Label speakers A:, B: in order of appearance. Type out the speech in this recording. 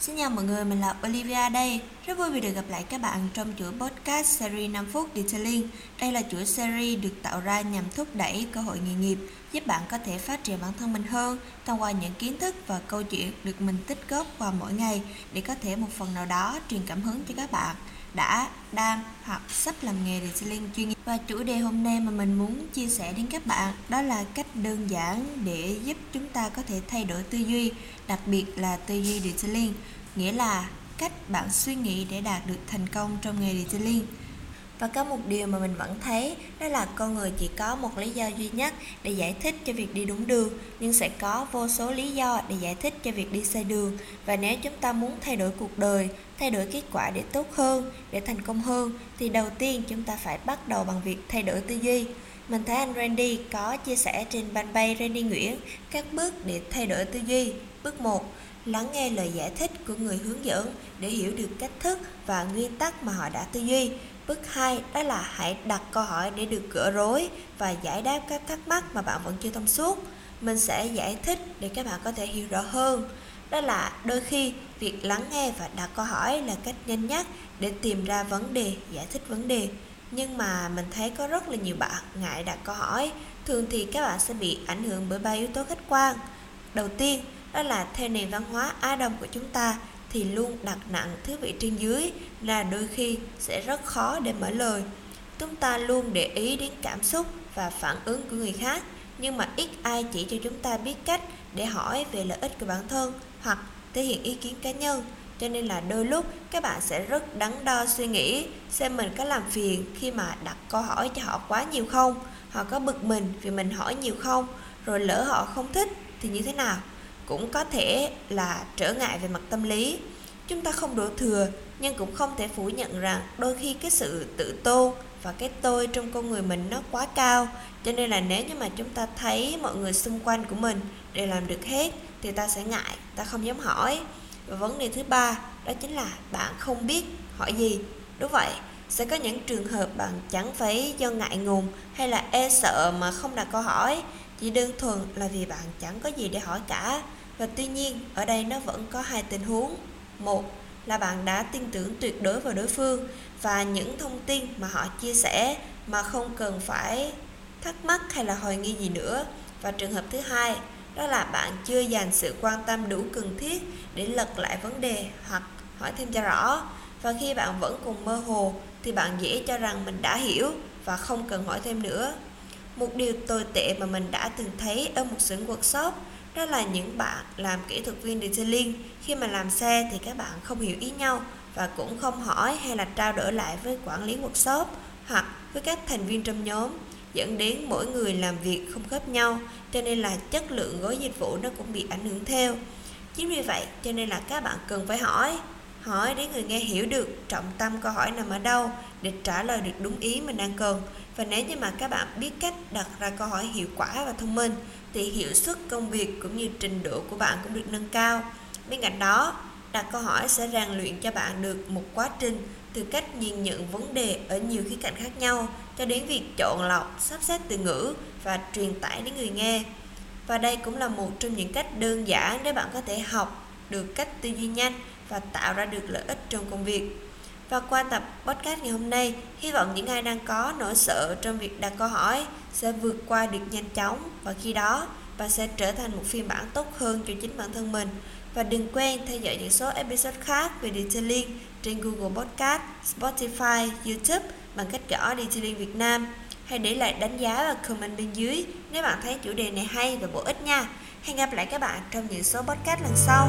A: xin chào mọi người, mình là Olivia đây. Rất vui vì được gặp lại các bạn trong chuỗi podcast series 5 phút Detailing. Đây là chuỗi series được tạo ra nhằm thúc đẩy cơ hội nghề nghiệp, giúp bạn có thể phát triển bản thân mình hơn thông qua những kiến thức và câu chuyện được mình tích góp qua mỗi ngày để có thể một phần nào đó truyền cảm hứng cho các bạn đã, đang hoặc sắp làm nghề detailing chuyên nghiệp. Và chủ đề hôm nay mà mình muốn chia sẻ đến các bạn đó là cách đơn giản để giúp chúng ta có thể thay đổi tư duy, đặc biệt là tư duy detailing, nghĩa là cách bạn suy nghĩ để đạt được thành công trong nghề detailing. Và có một điều mà mình vẫn thấy, đó là con người chỉ có một lý do duy nhất để giải thích cho việc đi đúng đường, nhưng sẽ có vô số lý do để giải thích cho việc đi sai đường và nếu chúng ta muốn thay đổi cuộc đời, thay đổi kết quả để tốt hơn, để thành công hơn, thì đầu tiên chúng ta phải bắt đầu bằng việc thay đổi tư duy mình thấy anh Randy có chia sẻ trên fanpage Randy Nguyễn các bước để thay đổi tư duy. Bước 1. Lắng nghe lời giải thích của người hướng dẫn để hiểu được cách thức và nguyên tắc mà họ đã tư duy. Bước 2 đó là hãy đặt câu hỏi để được gỡ rối và giải đáp các thắc mắc mà bạn vẫn chưa thông suốt. Mình sẽ giải thích để các bạn có thể hiểu rõ hơn. Đó là đôi khi việc lắng nghe và đặt câu hỏi là cách nhanh nhất để tìm ra vấn đề, giải thích vấn đề. Nhưng mà mình thấy có rất là nhiều bạn ngại đặt câu hỏi. Thường thì các bạn sẽ bị ảnh hưởng bởi ba yếu tố khách quan. Đầu tiên, đó là theo nền văn hóa Á Đông của chúng ta thì luôn đặt nặng thứ vị trên dưới là đôi khi sẽ rất khó để mở lời. Chúng ta luôn để ý đến cảm xúc và phản ứng của người khác, nhưng mà ít ai chỉ cho chúng ta biết cách để hỏi về lợi ích của bản thân hoặc thể hiện ý kiến cá nhân. Cho nên là đôi lúc các bạn sẽ rất đắn đo suy nghĩ xem mình có làm phiền khi mà đặt câu hỏi cho họ quá nhiều không, họ có bực mình vì mình hỏi nhiều không, rồi lỡ họ không thích thì như thế nào cũng có thể là trở ngại về mặt tâm lý. Chúng ta không đổ thừa, nhưng cũng không thể phủ nhận rằng đôi khi cái sự tự tôn và cái tôi trong con người mình nó quá cao. Cho nên là nếu như mà chúng ta thấy mọi người xung quanh của mình đều làm được hết, thì ta sẽ ngại, ta không dám hỏi. Và vấn đề thứ ba, đó chính là bạn không biết hỏi gì. Đúng vậy, sẽ có những trường hợp bạn chẳng phải do ngại ngùng hay là e sợ mà không đặt câu hỏi. Chỉ đơn thuần là vì bạn chẳng có gì để hỏi cả và tuy nhiên, ở đây nó vẫn có hai tình huống. Một là bạn đã tin tưởng tuyệt đối vào đối phương và những thông tin mà họ chia sẻ mà không cần phải thắc mắc hay là hoài nghi gì nữa. Và trường hợp thứ hai, đó là bạn chưa dành sự quan tâm đủ cần thiết để lật lại vấn đề hoặc hỏi thêm cho rõ. Và khi bạn vẫn còn mơ hồ thì bạn dễ cho rằng mình đã hiểu và không cần hỏi thêm nữa. Một điều tồi tệ mà mình đã từng thấy ở một số workshop đó là những bạn làm kỹ thuật viên detailing. Khi mà làm xe thì các bạn không hiểu ý nhau và cũng không hỏi hay là trao đổi lại với quản lý workshop hoặc với các thành viên trong nhóm, dẫn đến mỗi người làm việc không khớp nhau, cho nên là chất lượng gói dịch vụ nó cũng bị ảnh hưởng theo. Chính vì vậy, cho nên là các bạn cần phải hỏi hỏi để người nghe hiểu được, trọng tâm câu hỏi nằm ở đâu để trả lời được đúng ý mình đang cần. Và nếu như mà các bạn biết cách đặt ra câu hỏi hiệu quả và thông minh, thì hiệu suất công việc cũng như trình độ của bạn cũng được nâng cao. Bên cạnh đó, đặt câu hỏi sẽ rèn luyện cho bạn được một quá trình từ cách nhìn nhận vấn đề ở nhiều khía cạnh khác nhau cho đến việc chọn lọc, sắp xếp từ ngữ và truyền tải đến người nghe. Và đây cũng là một trong những cách đơn giản để bạn có thể học được cách tư duy nhanh và tạo ra được lợi ích trong công việc và qua tập podcast ngày hôm nay, hy vọng những ai đang có nỗi sợ trong việc đặt câu hỏi sẽ vượt qua được nhanh chóng và khi đó bạn sẽ trở thành một phiên bản tốt hơn cho chính bản thân mình. Và đừng quên theo dõi những số episode khác về Detailing trên Google Podcast, Spotify, YouTube bằng cách gõ Detailing Việt Nam. Hãy để lại đánh giá và comment bên dưới nếu bạn thấy chủ đề này hay và bổ ích nha. Hẹn gặp lại các bạn trong những số podcast lần sau.